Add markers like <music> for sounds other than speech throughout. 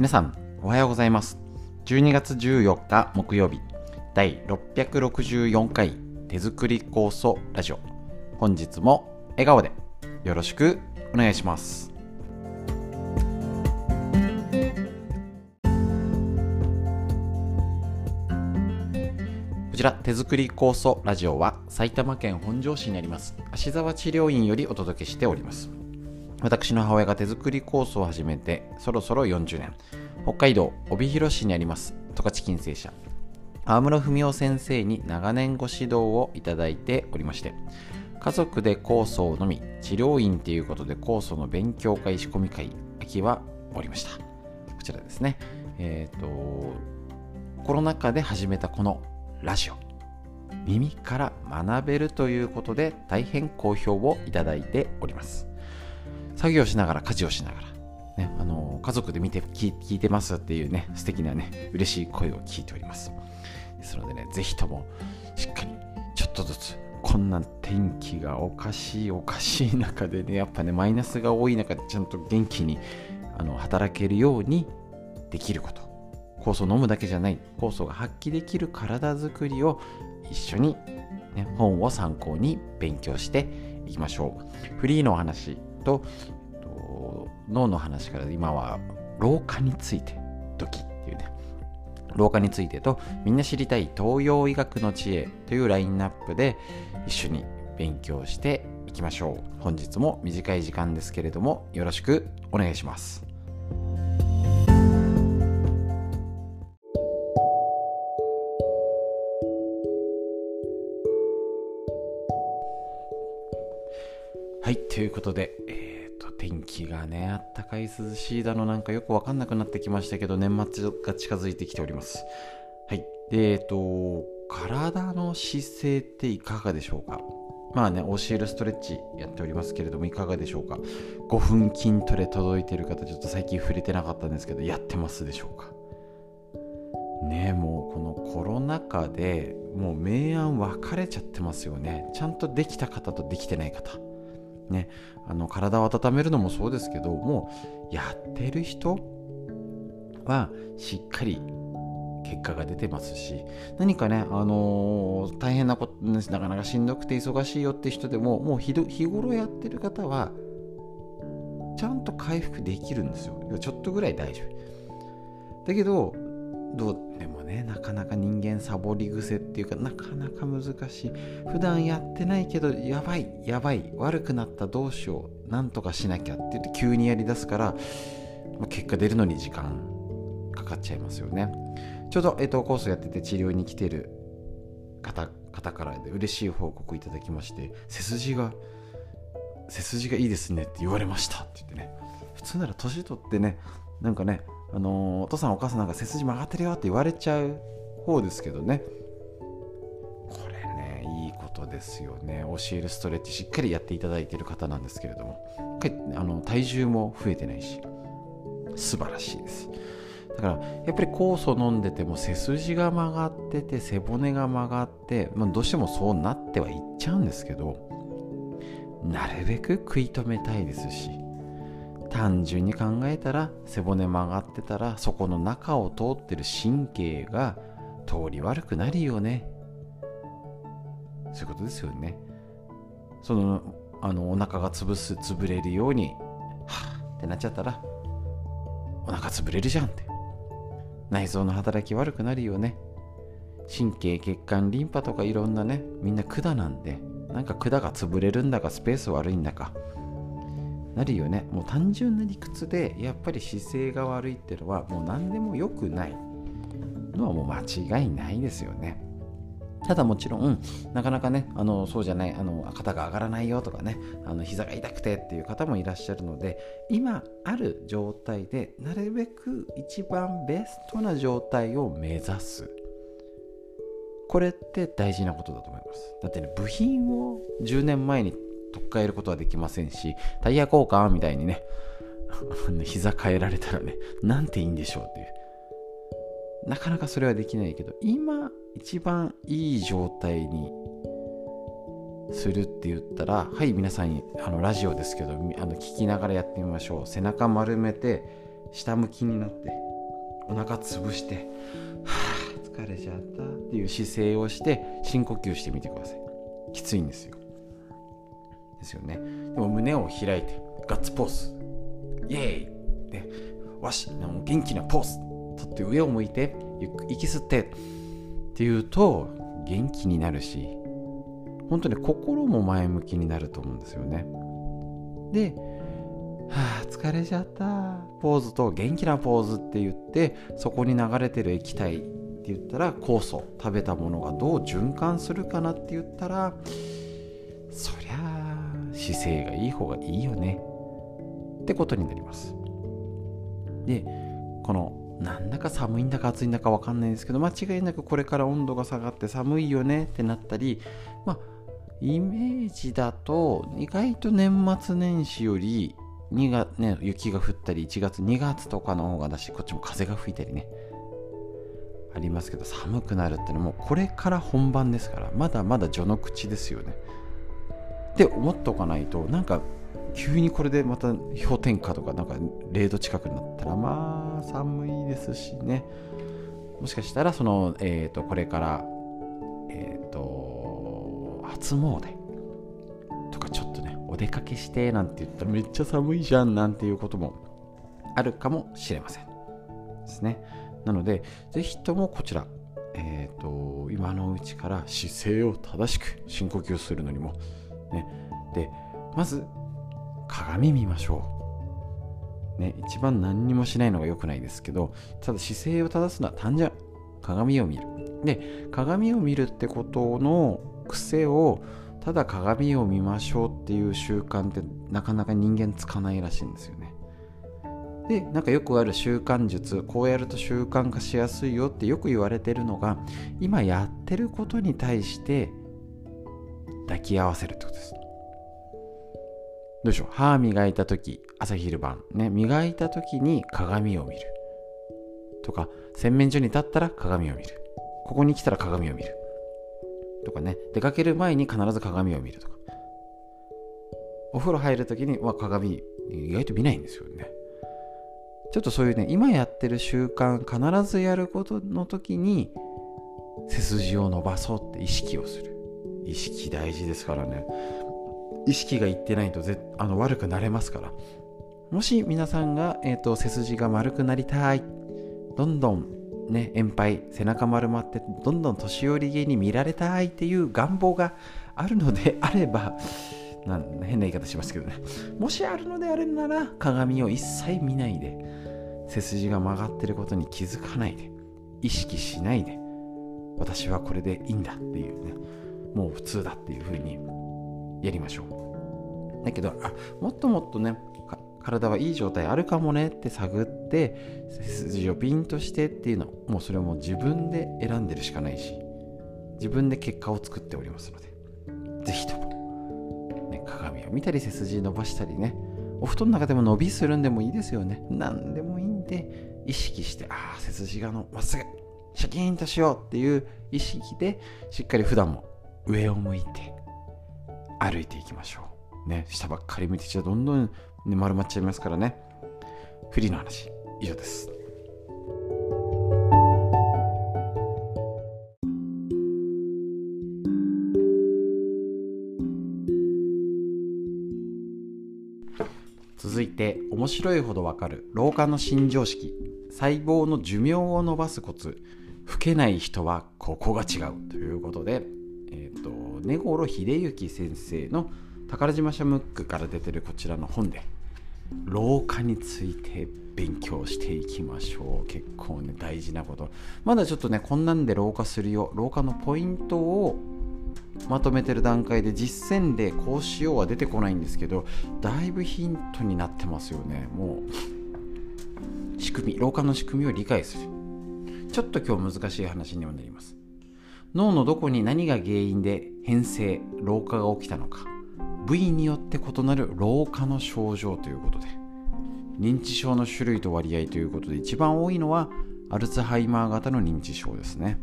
皆さんおはようございます。12月14日木曜日第664回手作り酵素ラジオ。本日も笑顔でよろしくお願いします。こちら手作り酵素ラジオは埼玉県本庄市にあります芦沢治療院よりお届けしております。私の母親が手作り酵素を始めてそろそろ40年。北海道帯広市にあります十勝金星社。川室文夫先生に長年ご指導をいただいておりまして家族で酵素を飲み治療院ということで酵素の勉強会仕込み会秋はおりました。こちらですね。えっ、ー、とコロナ禍で始めたこのラジオ。耳から学べるということで大変好評をいただいております。作業しながら家事をしながらね、あの家族で見て聞いてますっていうね素敵なね嬉しい声を聞いております。ですのでねぜひともしっかりちょっとずつこんな天気がおかしいおかしい中でねやっぱねマイナスが多い中でちゃんと元気にあの働けるようにできること。酵素を飲むだけじゃない。酵素が発揮できる体づくりを一緒に、ね、本を参考に勉強していきましょう。フリーのお話。とえっと脳の話から今は老化について時っていうね。老化についてとみんな知りたい東洋医学の知恵というラインナップで一緒に勉強していきましょう。本日も短い時間ですけれどもよろしくお願いします。はいということで、天気がね、あったかい涼しいだのなんかよくわかんなくなってきましたけど、年末が近づいてきております。はい。で、えっと、体の姿勢っていかがでしょうか？まあね、教えるストレッチやっておりますけれども、いかがでしょうか ?5 分筋トレ届いてる方、ちょっと最近触れてなかったんですけど、やってますでしょうか？ねもうこのコロナ禍でもう明暗分かれちゃってますよね。ちゃんとできた方とできてない方。ね、あの体を温めるのもそうですけどもうやってる人はしっかり結果が出てますし何かね、あのー、大変なことなかなかしんどくて忙しいよって人でももう日頃やってる方はちゃんと回復できるんですよ。ちょっとぐらい大丈夫。だけどどうでもねなかなか人間サボり癖っていうかなかなか難しい。普段やってないけどやばいやばい悪くなったどうしようなんとかしなきゃって言って急にやりだすから、まあ、結果出るのに時間かかっちゃいますよね。ちょうど、えっと、コースやってて治療に来てる方方からで嬉しい報告いただきまして背筋が背筋がいいですねって言われましたって言ってね。普通なら年取ってねなんかねあのお父さんお母さんなんか背筋曲がってるよって言われちゃう方ですけどね。これねいいことですよね。教えるストレッチしっかりやっていただいてる方なんですけれども。あの体重も増えてないし。素晴らしいです。だからやっぱり酵素飲んでても背筋が曲がってて背骨が曲がって、まあ、どうしてもそうなってはいっちゃうんですけどなるべく食い止めたいですし単純に考えたら背骨曲がってたらそこの中を通ってる神経が通り悪くなるよね。そういうことですよね。そのあのお腹が潰す潰れるようにはあってなっちゃったらお腹潰れるじゃんって。内臓の働き悪くなるよね。神経血管リンパとかいろんなねみんな管なんでなんか管が潰れるんだかスペース悪いんだかなるよね。もう単純な理屈でやっぱり姿勢が悪いっていうのはもう何でも良くない。のはもう間違いないですよね。ただもちろんなかなかねあのそうじゃないあの肩が上がらないよとかねあの膝が痛くてっていう方もいらっしゃるので今ある状態でなるべく一番ベストな状態を目指す。これって大事なことだと思います。だってね部品を10年前に取っ換えることはできませんし、タイヤ交換みたいに <laughs> ね、膝変えられたらね、なんていいんでしょうっていう。なかなかそれはできないけど、今一番いい状態にするって言ったら、はい、皆さん、あのラジオですけど、あの聞きながらやってみましょう。背中丸めて、下向きになって、お腹潰してはあ疲れちゃったっていう姿勢をして深呼吸してみてくださいきついんですよですよね。でも胸を開いてガッツポーズ。イエーイ。でわし元気なポーズ。とって上を向いてゆく息吸って。っていうと元気になるし本当に心も前向きになると思うんですよね。ではあ疲れちゃった。ポーズと元気なポーズって言ってそこに流れてる液体って言ったら酵素。食べたものがどう循環するかなって言ったらそりゃあ姿勢がいい方がいいよね。ってことになります。でこのなんだか寒いんだか暑いんだか分かんないんですけど間違いなくこれから温度が下がって寒いよねってなったりまあイメージだと意外と年末年始より2月、ね、雪が降ったり1月2月とかの方がだしこっちも風が吹いたりね。ありますけど寒くなるってのもこれから本番ですからまだまだ序の口ですよね。って思っておかないとなんか急にこれでまた氷点下とかなんか0度近くになったらまあ寒いですしね。もしかしたらその、えーと、これからえっ、ー、と初詣とかちょっとねお出かけしてなんて言ったらめっちゃ寒いじゃんなんていうこともあるかもしれませんですね。なのでぜひともこちらえっ、ー、と今のうちから姿勢を正しく深呼吸するのにもねでまず鏡見ましょう。ね、一番何にもしないのが良くないですけど、ただ姿勢を正すのは単純。鏡を見る。で、鏡を見るってことの癖を、ただ鏡を見ましょうっていう習慣ってなかなか人間つかないらしいんですよね。で、なんかよくある習慣術、こうやると習慣化しやすいよってよく言われてるのが、今やってることに対して抱き合わせるってことです。どうでしょう？歯磨いた時朝昼晩ね磨いた時に鏡を見るとか洗面所に立ったら鏡を見る。ここに来たら鏡を見る。とかね。出かける前に必ず鏡を見るとか。お風呂入る時には鏡意外と見ないんですよね。ちょっとそういうね今やってる習慣必ずやることの時に背筋を伸ばそうって意識をする。意識大事ですからね。意識がいってないとぜあの悪くなれますから。もし皆さんが、えーと、背筋が丸くなりたい。どんどんね円杯背中丸まってどんどん年寄り芸に見られたいっていう願望があるので <laughs> あればなん変な言い方しますけどね。もしあるのであれなら鏡を一切見ないで背筋が曲がってることに気づかないで意識しないで私はこれでいいんだっていうね。もう普通だっていうふうにやりましょう。だけどあもっともっとね体はいい状態あるかもねって探って背筋をピンとしてっていうのもうそれはもう自分で選んでるしかないし自分で結果を作っておりますので是非とも、ね、鏡を見たり背筋伸ばしたりねお布団の中でも伸びするんでもいいですよね。何でもいいんで意識してああ背筋がのまっすぐシャキーンとしようっていう意識でしっかり普段も上を向いて歩いていきましょう。ね、下ばっかり向いてちゃどんどん、ね、丸まっちゃいますからね。フリーの話、以上です。続いて面白いほどわかる老化の新常識細胞の寿命を伸ばすコツ老けない人はここが違うということでえーと、根頃秀幸先生の宝島社ムックから出てるこちらの本で老化について勉強していきましょう。結構ね大事なこと。まだちょっとねこんなんで老化するよ。老化のポイントをまとめてる段階で実践でこうしようは出てこないんですけどだいぶヒントになってますよね。もう仕組み老化の仕組みを理解する。ちょっと今日難しい話にはなります。脳のどこに何が原因で変性老化が起きたのか部位によって異なる老化の症状ということで認知症の種類と割合ということで一番多いのはアルツハイマー型の認知症ですね。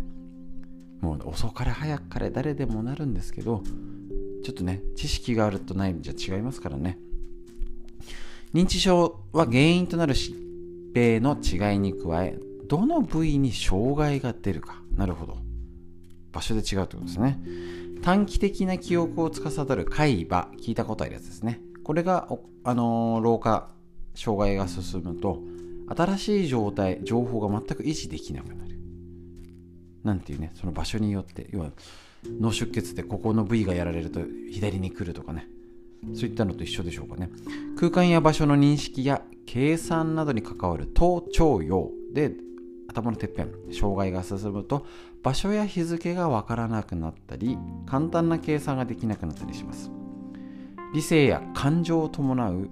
もう遅かれ早かれ誰でもなるんですけどちょっとね知識があるとないじゃ違いますからね。認知症は原因となる疾病の違いに加えどの部位に障害が出るかなるほど。場所で違うってことですね。短期的な記憶を司る海馬聞いたことあるやつですね。これが、あのー、老化障害が進むと新しい状態情報が全く維持できなくなる。なんていうねその場所によって要は脳出血でここの部位がやられると左に来るとかね。そういったのと一緒でしょうかね。空間や場所の認識や計算などに関わる頭頂葉で頭のてっぺん障害が進むと場所や日付がわからなくなったり簡単な計算ができなくなったりします。理性や感情を伴う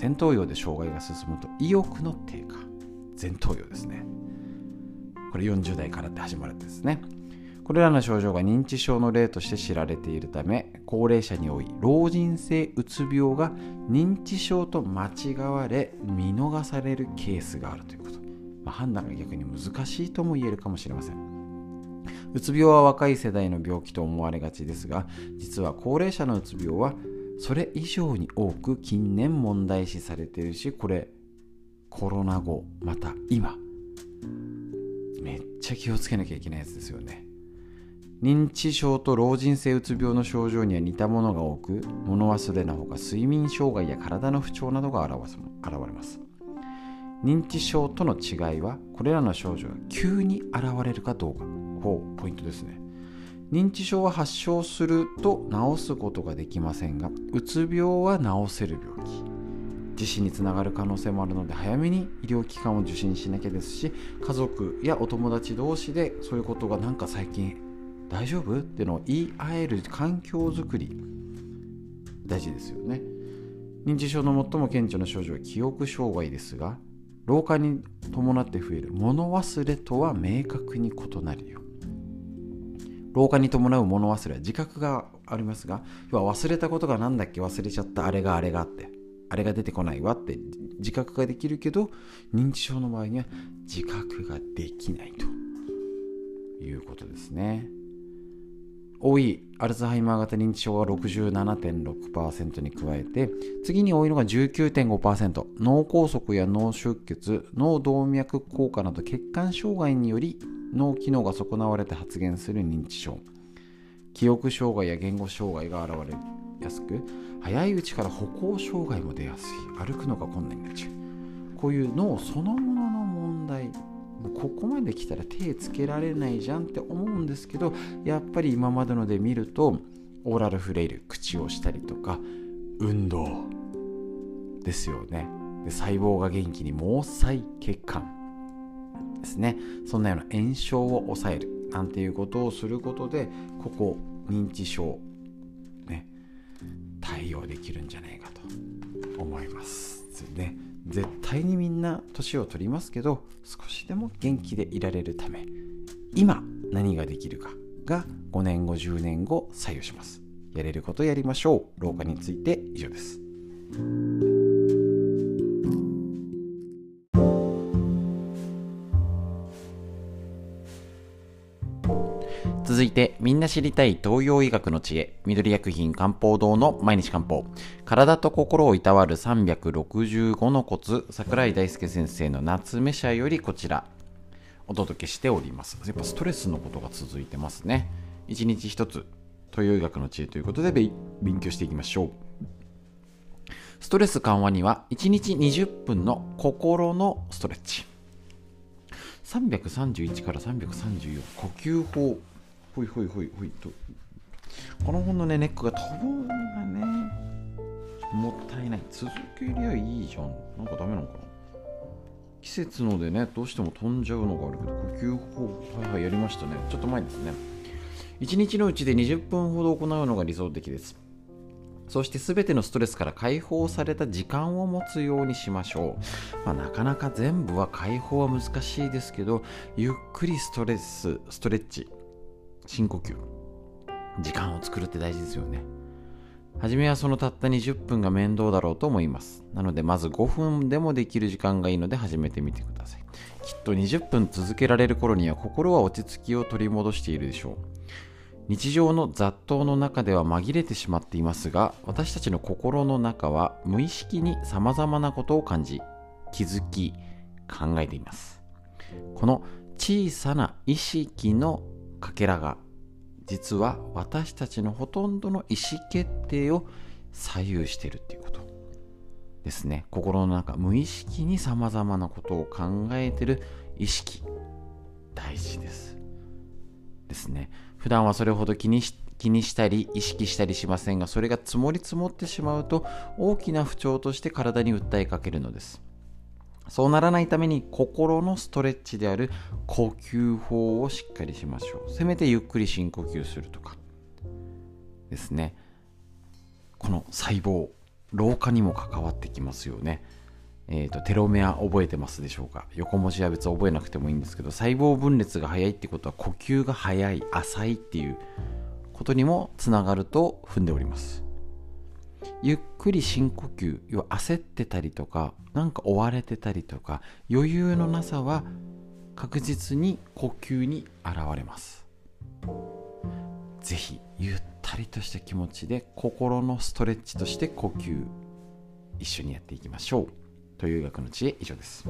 前頭葉で障害が進むと意欲の低下。前頭葉ですね。これ40代からって始まるんですね。これらの症状が認知症の例として知られているため高齢者に多い老人性うつ病が認知症と間違われ見逃されるケースがあるということ、まあ、判断が逆に難しいとも言えるかもしれません。うつ病は若い世代の病気と思われがちですが実は高齢者のうつ病はそれ以上に多く近年問題視されているしこれコロナ後また今めっちゃ気をつけなきゃいけないやつですよね。認知症と老人性うつ病の症状には似たものが多く物忘れのほか睡眠障害や体の不調などが現れます。認知症との違いはこれらの症状が急に現れるかどうか。ほうポイントですね。認知症は発症すると治すことができませんがうつ病は治せる病気。自死につながる可能性もあるので早めに医療機関を受診しなきゃですし家族やお友達同士でそういうことがなんか最近大丈夫っていうのを言い合える環境づくり大事ですよね。認知症の最も顕著な症状は記憶障害ですが老化に伴って増える物忘れとは明確に異なるよ老化に伴う物忘れは自覚がありますが要は忘れたことが何だっけ忘れちゃったあれがあれがあってあれが出てこないわって自覚ができるけど認知症の場合には自覚ができないということですね。多いアルツハイマー型認知症が67.6%に加えて次に多いのが19.5%脳梗塞や脳出血脳動脈硬化など血管障害により脳機能が損なわれて発現する認知症。記憶障害や言語障害が現れやすく早いうちから歩行障害も出やすい歩くのが困難になっちゃう。こういう脳そのものの問題ここまで来たら手つけられないじゃんって思うんですけどやっぱり今までので見るとオーラルフレイル口をしたりとか運動ですよね。で細胞が元気に毛細血管ですね。そんなような炎症を抑えるなんていうことをすることでここ認知症ね対応できるんじゃないかと思いますね。絶対にみんな年を取りますけど少しでも元気でいられるため今何ができるかが5年後10年後左右します。やれることやりましょう。老化について以上です。続いて、みんな知りたい東洋医学の知恵、緑薬品漢方堂の毎日漢方。体と心をいたわる365のコツ、桜井大輔先生の夏目社よりこちら、お届けしております。やっぱストレスのことが続いてますね。一日一つ、東洋医学の知恵ということで勉強していきましょう。ストレス緩和には1日20分の心のストレッチ。331から334呼吸法ほいほいほいほいと。この本のねネックが飛ぶのがねもったいない。続けりゃいいじゃん。なんかダメなのかな？季節のでねどうしても飛んじゃうのがあるけど呼吸法はいはいやりましたね。ちょっと前ですね。1日のうちで20分ほど行うのが理想的です。そして全てのストレスから解放された時間を持つようにしましょう、まあ、なかなか全部は解放は難しいですけどゆっくりストレスストレッチ。深呼吸。時間を作るって大事ですよね。初めはそのたった20分が面倒だろうと思います。なのでまず5分でもできる時間がいいので始めてみてください。きっと20分続けられる頃には心は落ち着きを取り戻しているでしょう。日常の雑踏の中では紛れてしまっていますが私たちの心の中は無意識に様々なことを感じ気づき考えています。この小さな意識のかけらが実は私たちのほとんどの意思決定を左右しているっていうことですね。心の中無意識にさまざまなことを考えてる意識。大事です。ですね。普段はそれほど気にし気にしたり意識したりしませんがそれが積もり積もってしまうと大きな不調として体に訴えかけるのです。そうならないために心のストレッチである呼吸法をしっかりしましょう。せめてゆっくり深呼吸するとかですね。この細胞老化にも関わってきますよね。えーと、テロメア覚えてますでしょうか？横文字は別に覚えなくてもいいんですけど細胞分裂が早いってことは呼吸が早い浅いっていうことにもつながると踏んでおります。ゆっくり深呼吸要は焦ってたりとかなんか追われてたりとか余裕のなさは確実に呼吸に現れます。是非ゆったりとした気持ちで心のストレッチとして呼吸一緒にやっていきましょう。という学の知恵以上です。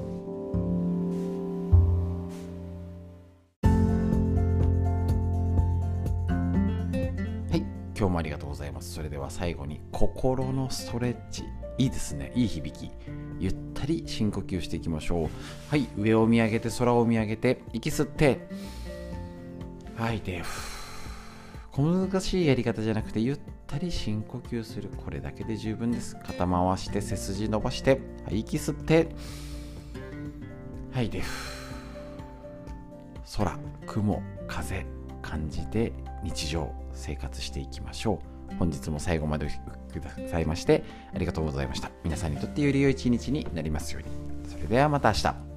もありがとうございます。それでは最後に心のストレッチ。いいですね。いい響き。ゆったり深呼吸していきましょう。はい。上を見上げて、空を見上げて、息吸って、吐いて、小難しいやり方じゃなくて、ゆったり深呼吸する。これだけで十分です。肩回して、背筋伸ばして、はい、息吸って、吐いて、空、雲、風、感じて日常生活していきましょう。本日も最後までお聞きくださいましてありがとうございました。皆さんにとってより良い一日になりますように。それではまた明日。